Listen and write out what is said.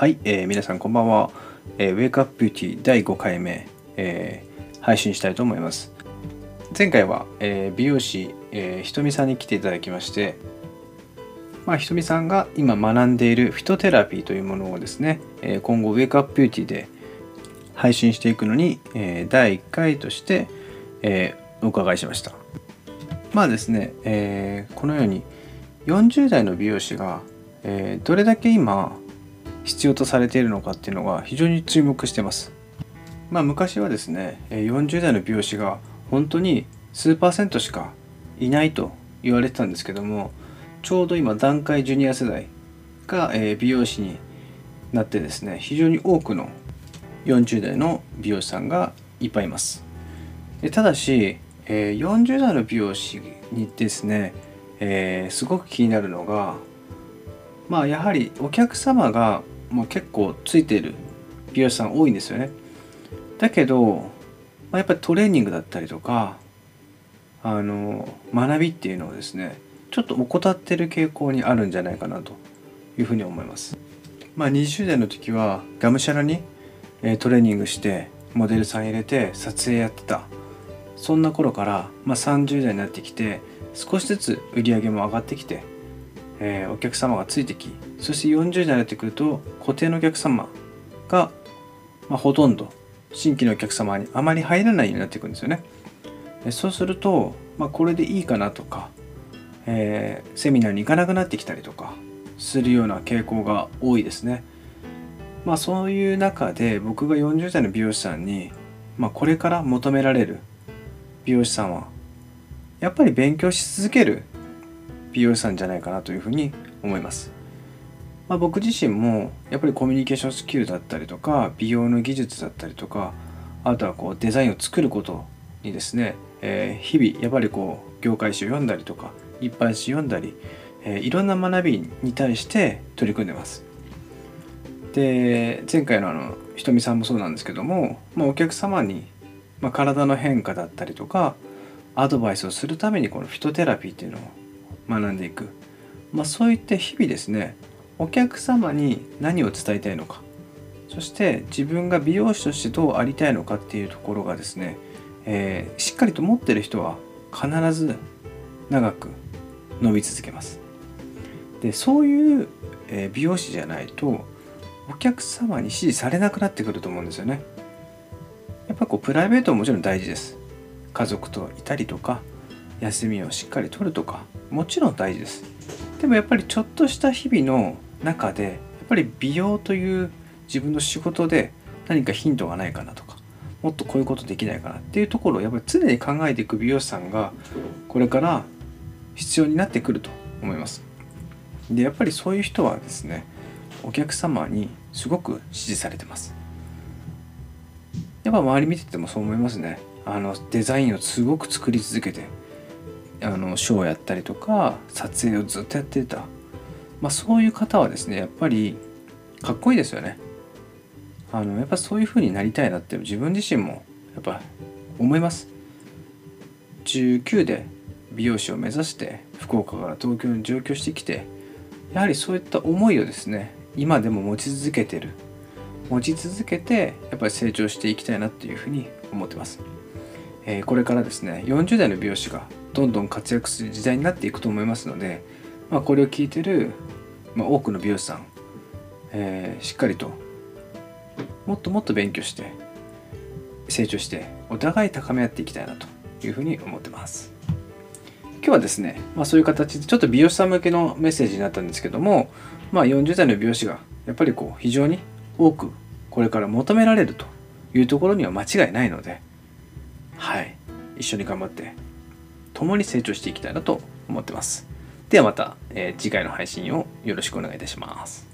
はい、えー、皆さんこんばんは、えー、Wake Up Beauty 第5回目、えー、配信したいと思います。前回は、えー、美容師、えー、ひとみさんに来ていただきましてまあ、ひとみさんが今学んでいるフィトテラピーというものをですね、えー、今後 Wake Up Beauty で配信していくのに、えー、第1回として、えー、お伺いしました。まあですね、えー、このように40代の美容師が、えー、どれだけ今必要とされているのかっていうのが非常に注目してます。まあ昔はですね40代の美容師が本当に数パーセントしかいないと言われてたんですけどもちょうど今段階ジュニア世代が美容師になってですね非常に多くの40代の美容師さんがいっぱいいますでただし40代の美容師にですね、えー、すごく気になるのがまあやはりお客様がもう結構ついている美容師さん多いんですよね。だけど、まあ、やっぱりトレーニングだったりとかあの学びっていうのをですねちょっと怠ってる傾向にあるんじゃないかなというふうに思います。まあ、20代の時はがむしゃらにトレーニングしてモデルさん入れて撮影やってたそんな頃から、まあ、30代になってきて少しずつ売り上げも上がってきてえー、お客様がついてきそして40代になってくると固定のお客様が、まあ、ほとんど新規のお客様にあまり入らないようになっていくんですよね。そうすると、まあ、これでいいかなとか、えー、セミナーに行かなくなってきたりとかするような傾向が多いですね。まあそういう中で僕が40代の美容師さんに、まあ、これから求められる美容師さんはやっぱり勉強し続ける美容師さんじゃないかなというふうに思います。まあ、僕自身もやっぱりコミュニケーションスキルだったりとか美容の技術だったりとかあとはこうデザインを作ることにですね、えー、日々やっぱりこう業界誌を読んだりとか一般誌読んだり、えー、いろんな学びに対して取り組んでます。で前回のあのひとみさんもそうなんですけども、まあ、お客様に、まあ、体の変化だったりとかアドバイスをするためにこのフィトテラピーっていうのを学んでいく、まあ、そういった日々ですねお客様に何を伝えたいのかそして自分が美容師としてどうありたいのかっていうところがですね、えー、しっかりと持ってる人は必ず長く伸び続けます。でそういう、美容師じゃないとお客様に支持されなくなってくると思うんですよね。やっぱこうプライベートももちろん大事です。家族といたりとか休みをしっかりとるとかもちろん大事です。でもやっぱりちょっとした日々の中でやっぱり美容という自分の仕事で何かヒントがないかなとかもっとこういうことできないかなっていうところをやっぱり常に考えていく美容師さんがこれから必要になってくると思います。でやっぱりそういう人はですねお客様にすごく支持されてます。やっぱ周り見ててもそう思いますね。あのデザインをすごく作り続けてあのショーをやったりとか撮影をずっとやってた、まあ、そういう方はですねやっぱりかっこいいですよね。あのやっぱそういう風になりたいなって自分自身もやっぱ思います。19で美容師を目指して福岡から東京に上京してきてやはりそういった思いをですね今でも持ち続けてる。持ち続けてやっぱり成長していきたいなっていうふうに思ってます、えー、これからですね40代の美容師がどんどん活躍する時代になっていくと思いますので、まあ、これを聞いてる、まあ、多くの美容師さん、えー、しっかりともっともっと勉強して成長してお互い高め合っていきたいなというふうに思ってます。今日はですね、まあ、そういう形でちょっと美容師さん向けのメッセージになったんですけども、まあ、40代の美容師がやっぱりこう非常に多くこれから求められるというところには間違いないのではい一緒に頑張って共に成長していきたいなと思ってます。ではまた、えー、次回の配信をよろしくお願いいたします。